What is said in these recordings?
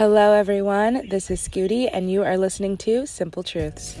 Hello, everyone. This is Scooty, and you are listening to Simple Truths.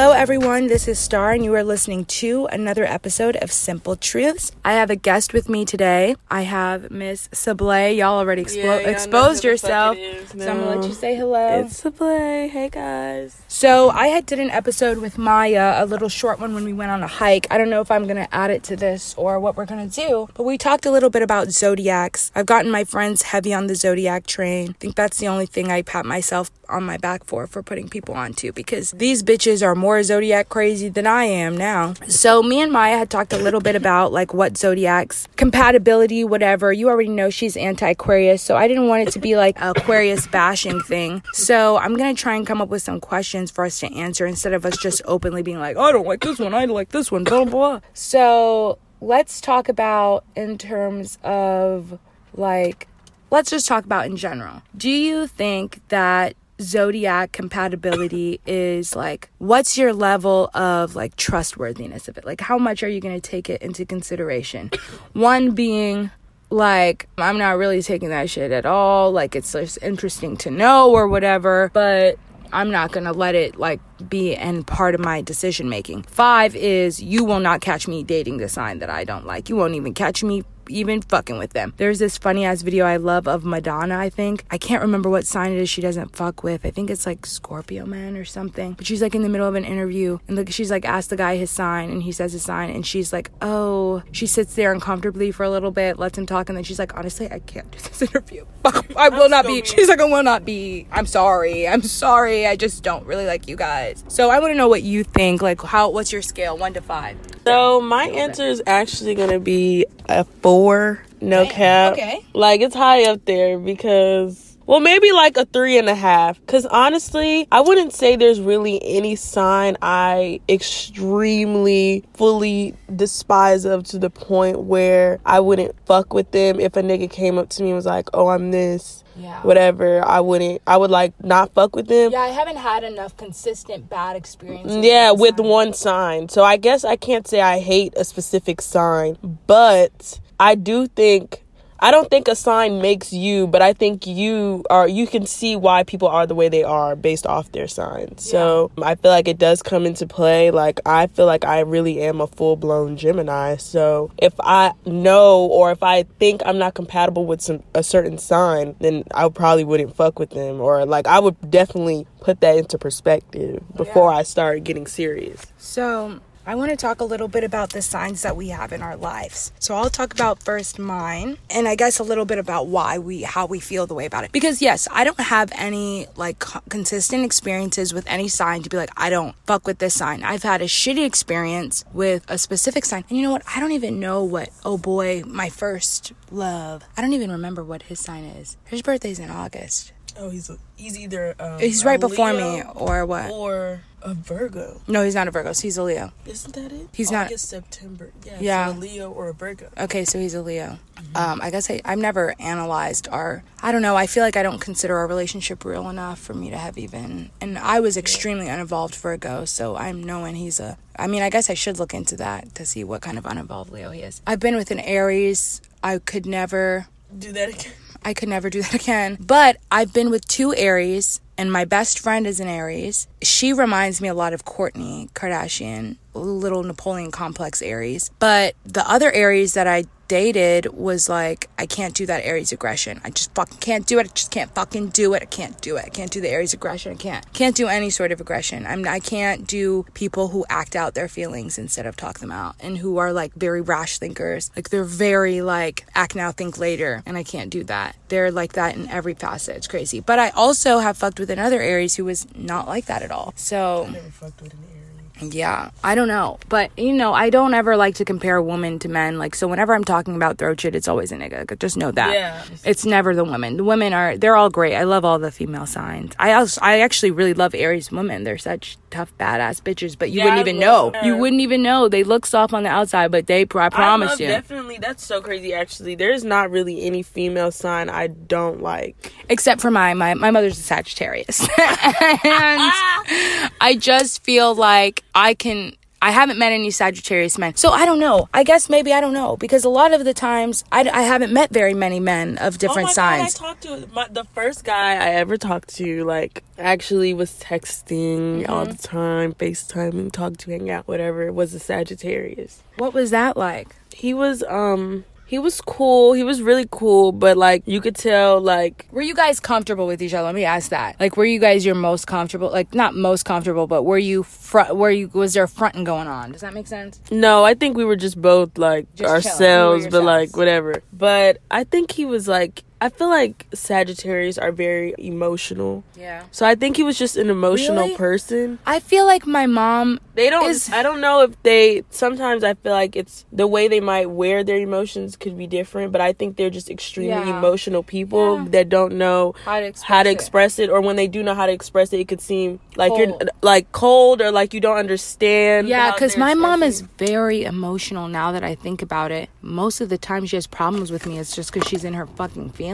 Hello, everyone. This is Star, and you are listening to another episode of Simple Truths. I have a guest with me today. I have Miss Sablé. Y'all already Yeah, y'all exposed who the fuck yourself, is so I'm gonna let you say hello. It's play. Hey guys. So I had did an episode with Maya, a little short one when we went on a hike. I don't know if I'm gonna add it to this or what we're gonna do, but we talked a little bit about zodiacs. I've gotten my friends heavy on the zodiac train. I think that's the only thing I pat myself on my back for for putting people onto because these bitches are more zodiac crazy than I am now. So me and Maya had talked a little bit about like what zodiacs compatibility, whatever. You already know she's anti-Aquarius, so I didn't want it to be like Aquarius bashing thing. So I'm gonna try and come up with some questions for us to answer instead of us just openly being like, I don't like this one, I like this one, blah blah blah. So let's talk about in terms of like let's just talk about in general. Do you think that zodiac compatibility is like what's your level of like trustworthiness of it? Like how much are you going to take it into consideration? One being like I'm not really taking that shit at all, like it's just interesting to know or whatever, but I'm not gonna let it like be and part of my decision making. Five is you will not catch me dating the sign that I don't like. You won't even catch me even fucking with them. There's this funny ass video I love of Madonna, I think. I can't remember what sign it is she doesn't fuck with. I think it's like Scorpio man or something. But she's like in the middle of an interview and like she's like asked the guy his sign and he says his sign and she's like, Oh, she sits there uncomfortably for a little bit, lets him talk, and then she's like, Honestly, I can't do this interview. I will not be. She's like, I will not be. I'm sorry. I'm sorry. I just don't really like you guys. So I want to know what you think. Like, how? What's your scale, one to five? So my answer is actually gonna be a four, no Damn, cap. okay. Like it's high up there because well maybe like a three and a half. Cause honestly, I wouldn't say there's really any sign I extremely fully despise of to the point where I wouldn't fuck with them if a nigga came up to me and was like, Oh, I'm this Yeah. whatever. I wouldn't I would like not fuck with them. Yeah, I haven't had enough consistent bad experiences. Yeah, with signs. one sign. So I guess I can't say I hate a specific sign, but I do think I don't think a sign makes you, but I think you are you can see why people are the way they are based off their sign. So I feel like it does come into play. Like I feel like I really am a full blown Gemini. So if I know or if I think I'm not compatible with some a certain sign, then I probably wouldn't fuck with them. Or like I would definitely put that into perspective before I start getting serious. So I want to talk a little bit about the signs that we have in our lives. So I'll talk about first mine, and I guess a little bit about why we how we feel the way about it. Because yes, I don't have any like consistent experiences with any sign to be like I don't fuck with this sign. I've had a shitty experience with a specific sign, and you know what? I don't even know what. Oh boy, my first love. I don't even remember what his sign is. His birthday's in August. Oh, he's he's either um, He's right before me, or what? or a Virgo. No, he's not a Virgo. So he's a Leo. Isn't that it? He's not- August, September. Yeah, Yeah. so a Leo or a Virgo. Okay, so he's a Leo. Um, I guess I, I've never analyzed our. I don't know. I feel like I don't consider our relationship real enough for me to have even. And I was extremely uninvolved Virgo, so I'm knowing he's a. I mean, I guess I should look into that to see what kind of uninvolved Leo he is. I've been with an Aries. I could never. Do that again. I could never do that again. But I've been with two Aries, and my best friend is an Aries. She reminds me a lot of Kourtney Kardashian, little Napoleon complex Aries. But the other Aries that I dated was like, I can't do that Aries aggression. I just fucking can't do it. I just can't fucking do it. I can't do it. I can't do the Aries aggression. I can't. Can't do any sort of aggression. I'm I can't do people who act out their feelings instead of talk them out and who are like very rash thinkers. Like they're very like act now, think later. And I can't do that. They're like that in every facet. It's crazy. But I also have fucked with another Aries who was not like that at all. So Never fucked with an Aries. yeah, I don't know. But, you know, I don't ever like to compare women to men. Like, so whenever I'm talking about throat shit, it's always a nigga. Like, Just know that. Yeah. It's never the women. The women are, they're all great. I love all the female signs. I also, I actually really love Aries women. They're such tough, badass bitches, but you Yeah, wouldn't even know. her. You wouldn't even know. They look soft on the outside, but they, I promise I you. definitely that's so crazy. Actually, there's not really any female sign I don't like. except for my my my mother's a Sagittarius, and I just feel like I can. I haven't met any Sagittarius men, so I don't know. I guess maybe I don't know because a lot of the times I, I haven't met very many men of different oh my signs. God, I talked to my, the first guy I ever talked to. Like, actually was texting all Mm-hmm. the time, FaceTiming, talk to, hang out, whatever. It was a Sagittarius. what was that like? He was um he was cool. He was really cool, but like you could tell like Were you guys comfortable with each other? Let me ask that. Like, were you guys your most comfortable? Like, not most comfortable, but were you front? Were you was there a fronting going on? Does that make sense? no, I think we were just both like Just ourselves, were but like whatever. But I think he was like I feel like Sagittarius are very emotional. Yeah. So I think he was just an emotional Really? person. I feel like my mom. They don't Is- I don't know if they sometimes I feel like it's the way they might wear their emotions could be different, but I think they're just extremely Yeah. emotional people Yeah. that don't know How to express how to it. express it or when they do know how to express it it could seem like you're like cold or like you don't understand Yeah, because my mom is very emotional now that I think about it. Most of the time she has problems with me, it's just because she's in her fucking feelings.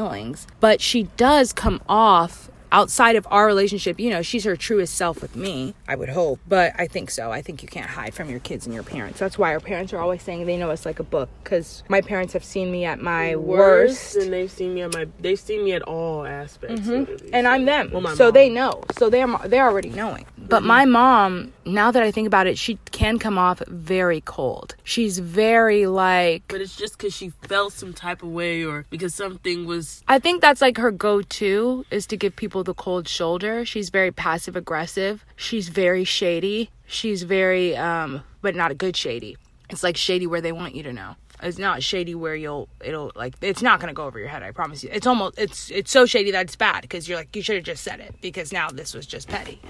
But she does come off outside of our relationship. You know, she's her truest self with me, I would hope. But I think so. I think you can't hide from your kids and your parents. That's why our parents are always saying they know us like a book because my parents have seen me at my worst. and they've seen me at my they've seen me at all aspects. Mm-hmm. and I'm them. Well, so mom. they know. So they're they're already knowing. But Mm-hmm. my mom, now that I think about it, she can come off very cold. She's very like but it's just because she felt some type of way or because something was I think that's like her go-to is to give people the cold shoulder. She's very passive aggressive. She's very shady. She's very um but not a good shady. It's like shady where they want you to know. It's not shady where you'll it'll like it's not to go over your head, I promise you. It's almost it's it's so shady that it's bad because you're like you should have just said it because now this was just petty.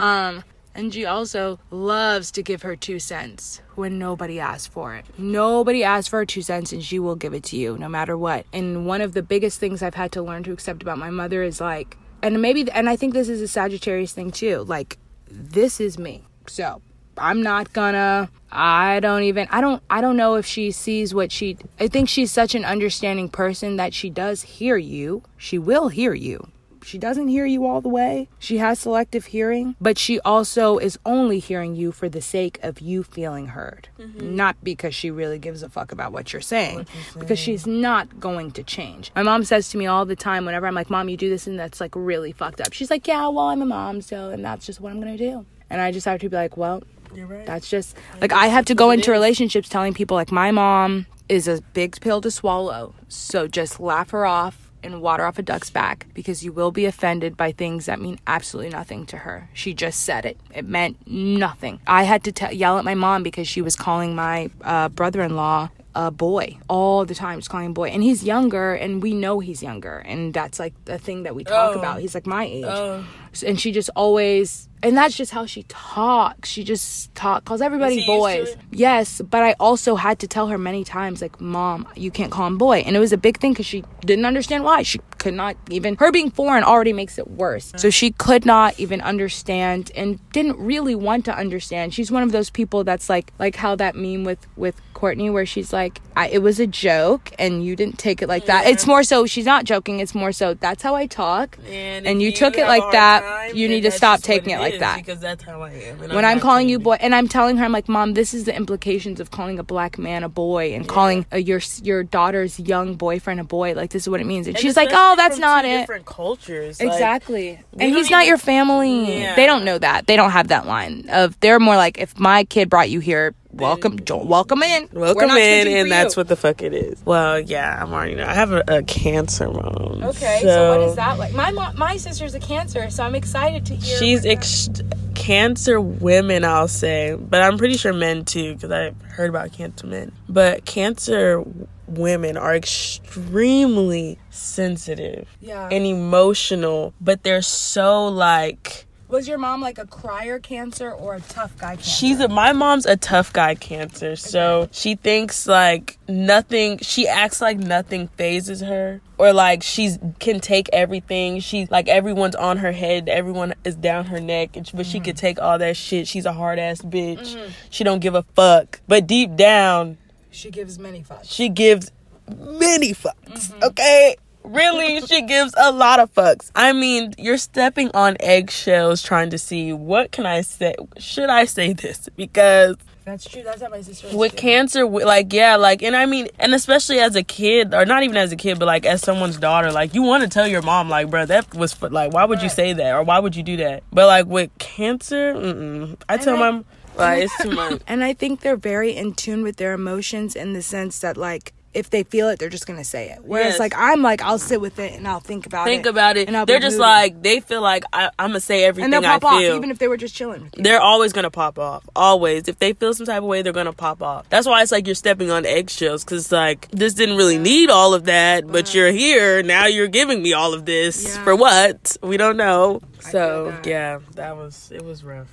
Um and she also loves to give her two cents when nobody asks for it. Nobody asks for her two cents and she will give it to you no matter what. And one of the biggest things I've had to learn to accept about my mother is like, and maybe, and I think this is a Sagittarius thing too, like, this is me. So I'm not gonna, I don't even, I don't, I don't know if she sees what she, I think she's such an understanding person that she does hear you. She will hear you she doesn't hear you all the way. She has selective hearing, but she also is only hearing you for the sake of you feeling heard, not because she really gives a fuck about what you're saying, because she's not going to change. My mom says to me all the time whenever I'm like, "Mom, you do this and that's like really fucked up." She's like, "Yeah, well, I'm a mom, so and that's just what I'm going to do." And I just have to be like, "Well, you're right that's just like I have to go into relationships telling people like my mom is a big pill to swallow. So just laugh her off and water off a duck's back because you will be offended by things that mean absolutely nothing to her. She just said it. It meant nothing. I had to te- yell at my mom because she was calling my uh, brother-in-law a boy all the time just calling him boy and he's younger and we know he's younger and that's like the thing that we talk Oh. about he's like my age Oh. and she just always and that's just how she talks. She just talk calls everybody Is he used to boys. yes but i also had to tell her many times like mom you can't call him boy. And it was a big thing because she didn't understand why. She could not even her being foreign already makes it worse. So she could not even understand and didn't really want to understand. She's one of those people that's like like how that meme with with courtney where she's like I, it was a joke and you didn't take it like that it's more so she's not joking it's more so that's how i talk and, and if you took it like that, time, you need to stop taking it like that. because that's how I am and when I'm not calling you boy, and I'm telling her, I'm like, Mom, this is the implications of calling a black man a boy and calling uh, your your daughter's young boyfriend a boy. Like this is what it means. And, And she's like, Oh, that's not it. different cultures Exactly. we And he's not even- your family. Yeah. They don't know that. They don't have that line of. They're more like, if my kid brought you here, welcome, welcome in. Welcome in, and that's you. what the fuck it is. Well, yeah, I'm already know. I have a, a cancer mom. Okay, so, what is that like? My my sister's a cancer, so I'm excited to hear. She's ex- cancer women, I'll say, but I'm pretty sure men too, because I've heard about cancer men. But cancer women are extremely sensitive Yeah. and emotional, but they're so like. Was your mom like a crier cancer or a tough guy cancer? She's a, my mom's a tough guy cancer, so she thinks like nothing. She acts like nothing fazes her, or like she's can take everything. She's like everyone's on her head, everyone is down her neck, and, but she mm-hmm. could take all that shit. She's a hard ass bitch. Mm-hmm. She don't give a fuck, but deep down, She gives many fucks. She gives many fucks. Mm-hmm. Okay. Really, she gives a lot of fucks. I mean, you're stepping on eggshells trying to see what can I say. Should I say this? Because That's true. That's how my sister with cancer like yeah like and i mean and especially as a kid or not even as a kid but like as someone's daughter like you want to tell your mom like bro that was like why would you say that or why would you do that but like with cancer mm-mm. i tell I- my like it's too much And I think they're very in tune with their emotions in the sense that like if they feel it, they're just gonna say it. Whereas Yes. like I'm like I'll sit with it and I'll think about think it. Think about it and I'll they're just moody. like they feel like I, i'm gonna say everything and they'll i pop off even if they were just chilling with you. they're always gonna pop off. Always. If they feel some type of way, they're gonna pop off. That's why it's like you're stepping on eggshells because it's like this didn't really need all of that, but you're here now. You're giving me all of this Yeah. for what? We don't know. So yeah, that was it was rough.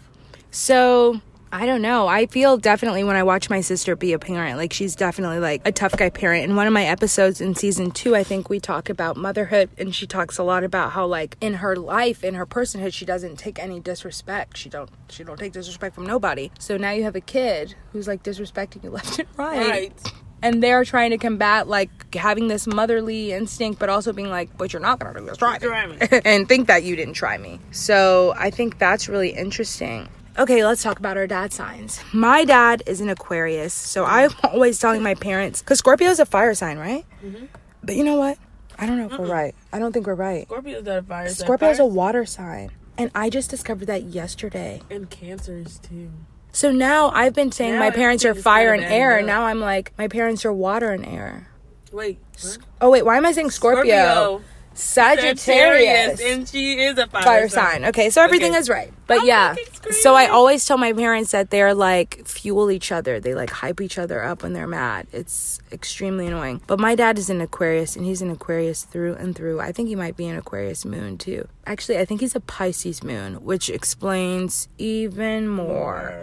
So I don't know. I feel definitely when I watch my sister be a parent, like she's definitely like a tough guy parent. In one of my episodes in season two, I think we talk about motherhood, and she talks a lot about how like in her life, in her personhood, she doesn't take any disrespect. She don't she don't take disrespect from nobody. So now you have a kid who's like disrespecting you left and right. And they're trying to combat like having this motherly instinct, but also being like, but you're not gonna do this try. Try me. and think that you didn't try me. So I think that's really interesting. Okay, let's talk about our dad signs. My dad is an Aquarius, so I'm always telling my parents because Scorpio is a fire sign, right? Mm-hmm. But you know what? I don't know if we're right. I don't think we're right. Scorpio's that fire. sign. Scorpio is a water sign, and I just discovered that yesterday. and cancers too. So now I've been saying Now my parents are fire and air. Now I'm like my parents are water and air. Wait, what? Oh wait, why am I saying Scorpio? Sagittarius. and she is a fire, fire sign. Okay, so everything Okay. is right. But I'm yeah, so I always tell my parents that they're like fuel each other. They like hype each other up when they're mad. It's extremely annoying. But my dad is an Aquarius and he's an Aquarius through and through. I think he might be an Aquarius moon too. Actually, I think he's a Pisces moon, which explains even more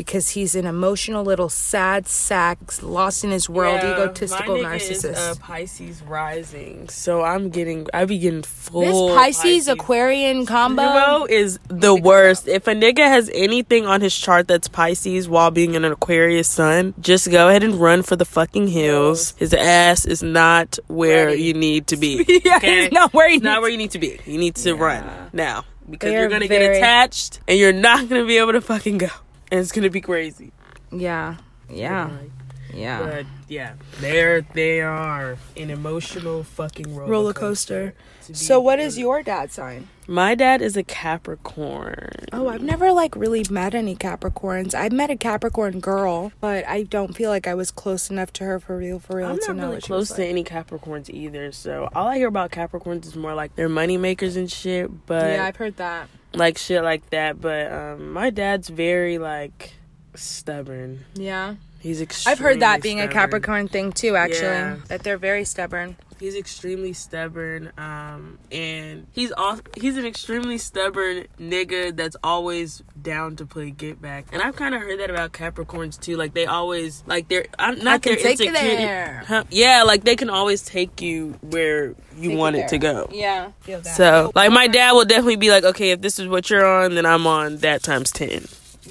because he's an emotional little sad sack lost in his world, Yeah, egotistical my nigga is, narcissist. uh, Pisces rising, so I'm getting, I be getting full. this Pisces, Aquarian combo. Combo is the worst. If a nigga has anything on his chart that's Pisces while being an Aquarius sun, just go ahead and run for the fucking hills. His ass is not where Ready. you need to be. yeah, okay? he's not where he It's not where you need to be. You need to run now because you're gonna very- get attached and you're not gonna be able to fucking go, and it's gonna be crazy. Yeah, yeah, yeah. But yeah, there they are an emotional fucking roller, Roller coaster. be- So, what is your dad sign? My dad is a Capricorn. Oh, I've never like really met any Capricorns. I've met a Capricorn girl, but I don't feel like I was close enough to her for real, for real I'm to not know really close to like. any Capricorns either, so all I hear about Capricorns is more like they're money makers and shit, but Yeah, I've heard that. Like shit like that. But um, my dad's very like stubborn. Yeah, He's extremely I've heard that being a. Capricorn thing too. Actually, Yeah. that they're very stubborn. He's extremely stubborn, um, and he's all he's an extremely stubborn nigga that's always down to play get back. And I've kind of heard that about Capricorns too. Like they always like they're I'm not I can their take you insecurity- there. Huh? Yeah, like they can always take you where you want it to go. Yeah, feel that. So, like, my dad will definitely be like, okay, if this is what you're on, then I'm on that times 10.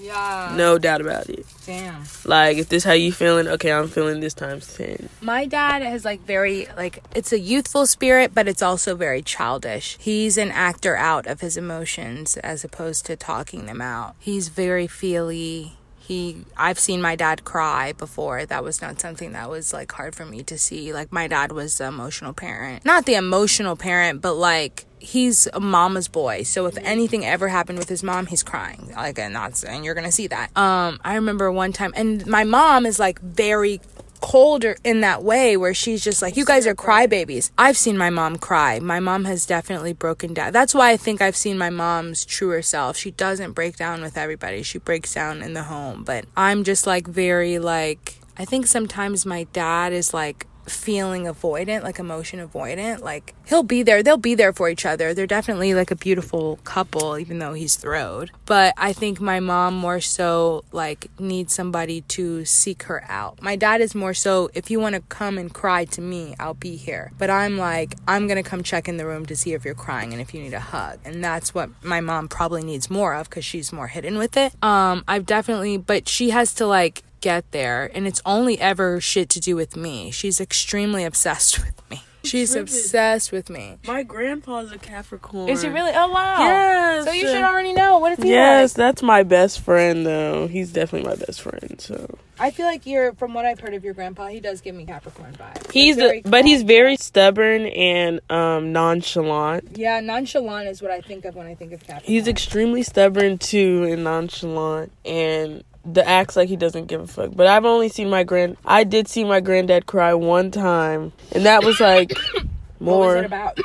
Yeah, No doubt about it. damn. Like, if this how you feeling, okay, I'm feeling this times 10. My dad has like very like it's a youthful spirit, but it's also very childish. He's an actor out of his emotions as opposed to talking them out. He's very feely. He I've seen my dad cry before. That was not something that was like hard for me to see. Like my dad was the emotional parent. Not the emotional parent, but like he's a mama's boy. So if anything ever happened with his mom, he's crying. Like and that's and you're gonna see that. Um I remember one time and my mom is like very colder in that way where she's just like you guys are crybabies. I've seen my mom cry. My mom has definitely broken down. That's why i think i've seen my mom's truer self. She doesn't break down with everybody. She breaks down in the home. But i'm just like very like i think sometimes my dad is like feeling avoidant, like emotion avoidant. Like he'll be there, they'll be there for each other. They're definitely like a beautiful couple, even though he's throwed. But I think my mom more so like needs somebody to seek her out. My dad is more so if you want to come and cry to me, I'll be here. But I'm like, I'm gonna come check in the room to see if you're crying and if you need a hug. And that's what my mom probably needs more of because she's more hidden with it. Um, I've definitely, but she has to like get there. And it's only ever shit to do with me. She's extremely obsessed with me. She's tripping. obsessed with me. My grandpa's a Capricorn. Is he really? Oh wow. Yes. So you should already know. What is he Yes, like? that's my best friend though. He's definitely my best friend. So I feel like you're from what I've heard of your grandpa, he does give me Capricorn vibes. he's Like, very the, but he's very stubborn and um nonchalant. Yeah, nonchalant is what I think of when I think of Capricorn. He's extremely stubborn too and nonchalant and the acts like he doesn't give a fuck. But I've only seen my grand I did see my granddad cry one time and that was like what was more it about?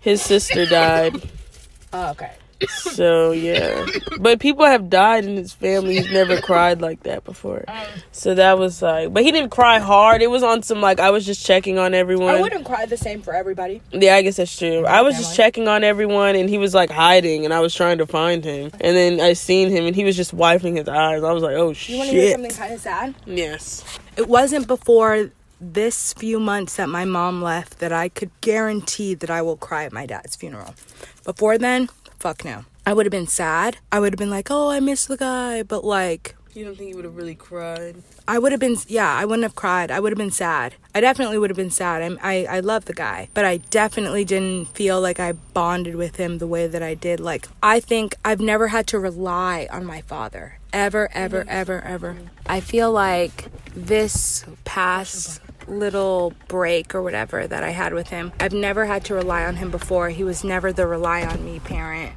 his sister died. oh, okay. So yeah. But people have died in his family. He's never cried like that before. So that was like but he didn't cry hard. It was on some like I was just checking on everyone. I wouldn't cry the same for everybody. Yeah, I guess that's true. I was just checking on everyone and he was like hiding and I was trying to find him. And then I seen him and he was just wiping his eyes. I was like, "Oh You want to hear shit." something kind of sad? Yes. It wasn't before this few months that my mom left that I could guarantee that I will cry at my dad's funeral. Before then, fuck no. I would have been sad. I would have been like, oh, I miss the guy. But like, You don't think he would have really cried? I would have been, yeah, I wouldn't have cried. I would have been sad. I definitely would have been sad. I'm, I, I love the guy, but I definitely didn't feel like I bonded with him the way that I did. Like, I think I've never had to rely on my father. Ever, ever, mm-hmm. ever, ever. I feel like this past little break or whatever that I had with him, I've never had to rely on him before. He was never the rely on me parent.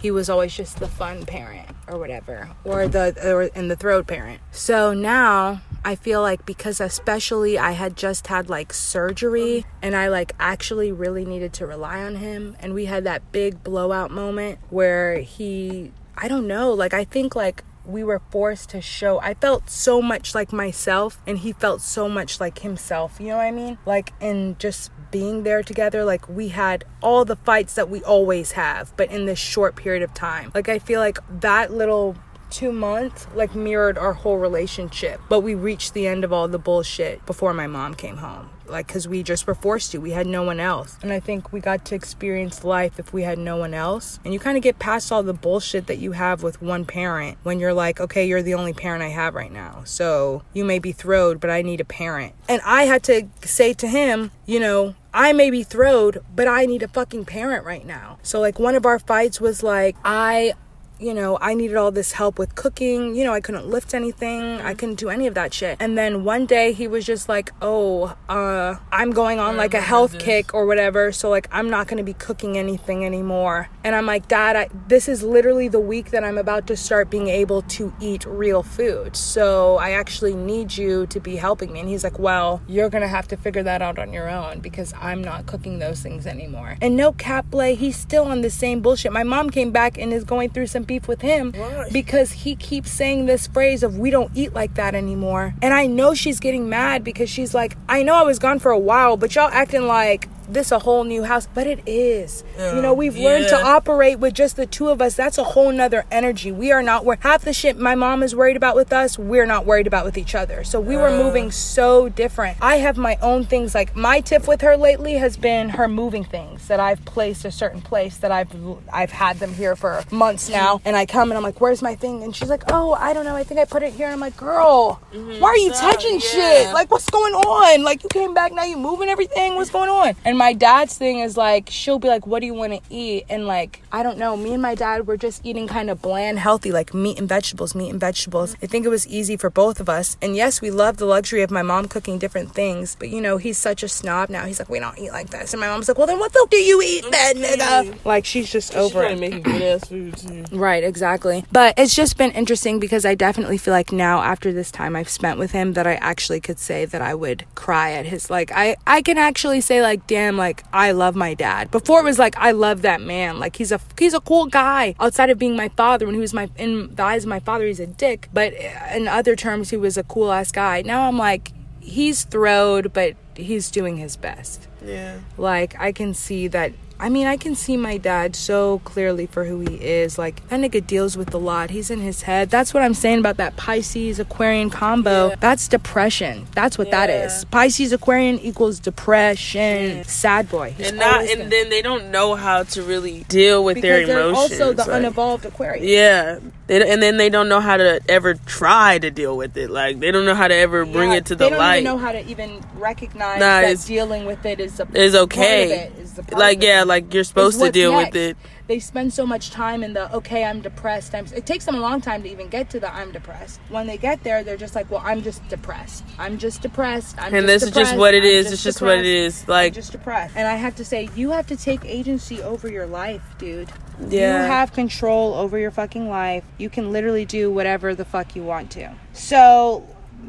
He was always just the fun parent or whatever or the or in the throat parent. So now i feel like because especially i had just had like surgery and i like actually really needed to rely on him and we had that big blowout moment where he i don't know like i think like we were forced to show i felt so much like myself and he felt so much like himself you know what i mean? Like in just being there together like we had all the fights that we always have but in this short period of time. Like i feel like that little two months like mirrored our whole relationship. But we reached the end of all the bullshit before my mom came home like because we just were forced to. We had no one else. And i think we got to experience life if we had no one else. And you kind of get past all the bullshit that you have with one parent when you're like okay you're the only parent i have right now. So you may be throwed but i need a parent. And i had to say to him you know I may be throwed, but I need a fucking parent right now. So, like, one of our fights was like, I you know, I needed all this help with cooking. You know, I couldn't lift anything. I couldn't do any of that shit. And then one day he was just like, "Oh, uh, I'm going on like a health kick or whatever, so like I'm not going to be cooking anything anymore." And I'm like, "Dad, I, this is literally the week that I'm about to start being able to eat real food. So I actually need you to be helping me." And he's like, "Well, you're going to have to figure that out on your own because I'm not cooking those things anymore." And no cap play, he's still on the same bullshit. My mom came back and is going through some beef with him because he keeps saying this phrase of we don't eat like that anymore. And I know she's getting mad because she's like, I know I was gone for a while, but y'all acting like this a whole new house but it is. You know we've learned to operate with just the two of us. That's a whole nother energy. We are not wor- half the shit my mom is worried about with us we're not worried about with each other. So we were moving so different. I have my own things like my tip with her lately has been her moving things that i've placed a certain place that i've i've had them here for months now. And i come and i'm like where's my thing? And she's like oh i don't know. I think i put it here. And i'm like girl mm-hmm. why are you Sorry, touching yeah. shit like what's going on? Like you came back now you moving everything. What's going on? And my dad's thing is like she'll be like what do you want to eat? And like i don't know. Me and my dad were just eating kind of bland healthy like meat and vegetables meat and vegetables. Mm-hmm. I think it was easy for both of us. And yes we love the luxury of my mom cooking different things but you know he's such a snob now. He's like we don't eat like this. And my mom's like well then what the do you eat then? Mm-hmm. Nigga uh, like she's just over trying it. make good ass food too. Right, exactly. But it's just been interesting because I definitely feel like now after this time I've spent with him that I actually could say that I would cry at his like I I can actually say like damn like I love my dad. Before it was like I love that man. Like he's a he's a cool guy outside of being my father when he was my in the eyes of my father he's a dick, but uh, in other terms he was a cool ass guy. Now I'm like he's throwed but he's doing his best Yeah. like i can see that I mean, I can see my dad so clearly for who he is. Like, that nigga deals with a lot. He's in his head. That's what I'm saying about that Pisces Aquarian combo. Yeah. That's depression. That's what that Yeah. is. Pisces Aquarian equals depression. Sad boy. He's and not and then they don't know how to really deal with their because they're emotions. also the like- unevolved Aquarian. Yeah, they, and then they don't know how to ever try to deal with it. Like they don't know how to ever bring it to the light. they don't know how to even recognize Nah, that dealing with it is a is okay. of it, is the part like yeah, like you're supposed to deal next. with it. They spend so much time in the okay, I'm depressed. I'm, it takes them a long time to even get to the I'm depressed. When they get there, they're just like, well, I'm just depressed. I'm just depressed. I'm And just this is just what it is. It's just what it is. Like I'm just depressed. And I have to say, you have to take agency over your life, dude. Yeah. You have control over your fucking life. You can literally do whatever the fuck you want to. So,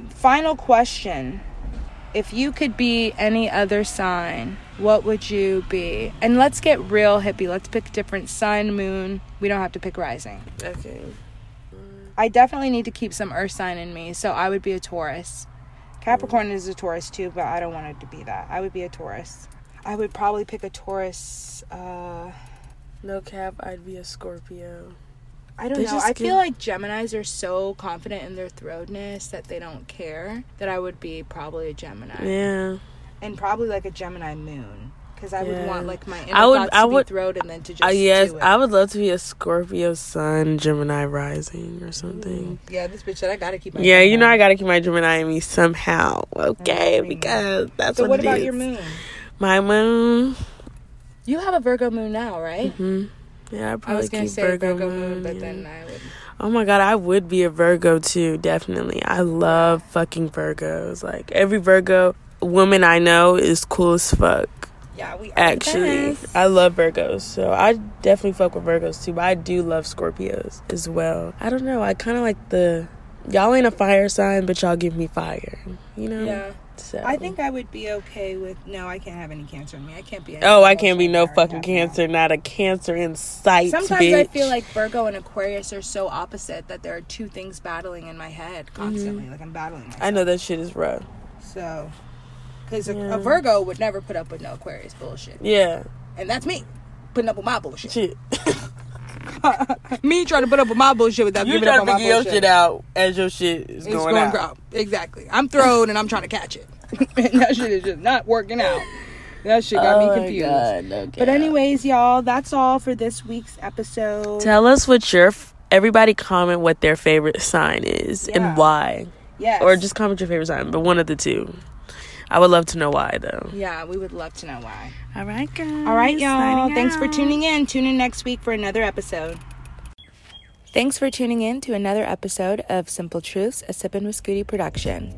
final question. If you could be any other sign, what would you be? And let's get real hippie. Let's pick different sun, moon. We don't have to pick rising. okay, I definitely need to keep some earth sign in me, so I would be a Taurus. Capricorn is a Taurus too, but I don't want it to be that. I would be a Taurus. I would probably pick a Taurus. Uh, no cap. I'd be a Scorpio. I don't They know. just I feel like Geminis are so confident in their throatness that they don't care. That I would be probably a Gemini, Yeah, and probably like a Gemini moon, because I would want like my inner I would- thoughts I to would- be throat and then to just I, yes. I would love to be a Scorpio Sun, Gemini rising, or something. Yeah, this bitch said I gotta keep my. Yeah, moon you know. I gotta keep my Gemini in me somehow. Okay, Mm. because that's So what, what it about is. your moon? My moon. You have a Virgo moon now, right? Hmm. Yeah, I probably I was gonna keep say Virgo, Virgo, moon, moon, but yeah. then I would. Oh my god, I would be a Virgo too, definitely. I love fucking Virgos. Like every Virgo woman I know is cool as fuck. Yeah, we are Actually. I love Virgos, so I definitely fuck with Virgos too. But I do love Scorpios as well. I don't know. I kind of like the y'all ain't a fire sign, but y'all give me fire. You know? Yeah. So I think I would be okay with no. I can't have any cancer in me. I can't be. Oh, I can't be no fucking cancer. Not a cancer in sight. Sometimes bitch. I feel like Virgo and Aquarius are so opposite that there are two things battling in my head mm-hmm. constantly. Like I'm battling. Myself. I know that shit is rough. So, because a, a Virgo would never put up with no Aquarius bullshit, Yeah, and that's me putting up with my bullshit. shit. me trying to put up with my bullshit without You giving trying up to on my figure your shit out as your shit is It's going, going out. out. Exactly. I'm thrown and I'm trying to catch it. and that shit is just not working out. That shit got Oh me my confused. God, okay. But anyways, y'all, that's all for this week's episode. Tell us what your f- everybody comment what their favorite sign is Yeah. and why, yes. or just comment your favorite sign, but one of the two. I would love to know why though. Yeah, we would love to know why. All right, guys. All right, y'all. signing Thanks for tuning in. Tune in next week for another episode. Thanks for tuning in to another episode of Simple Truths, a Sippin' with Scooty production.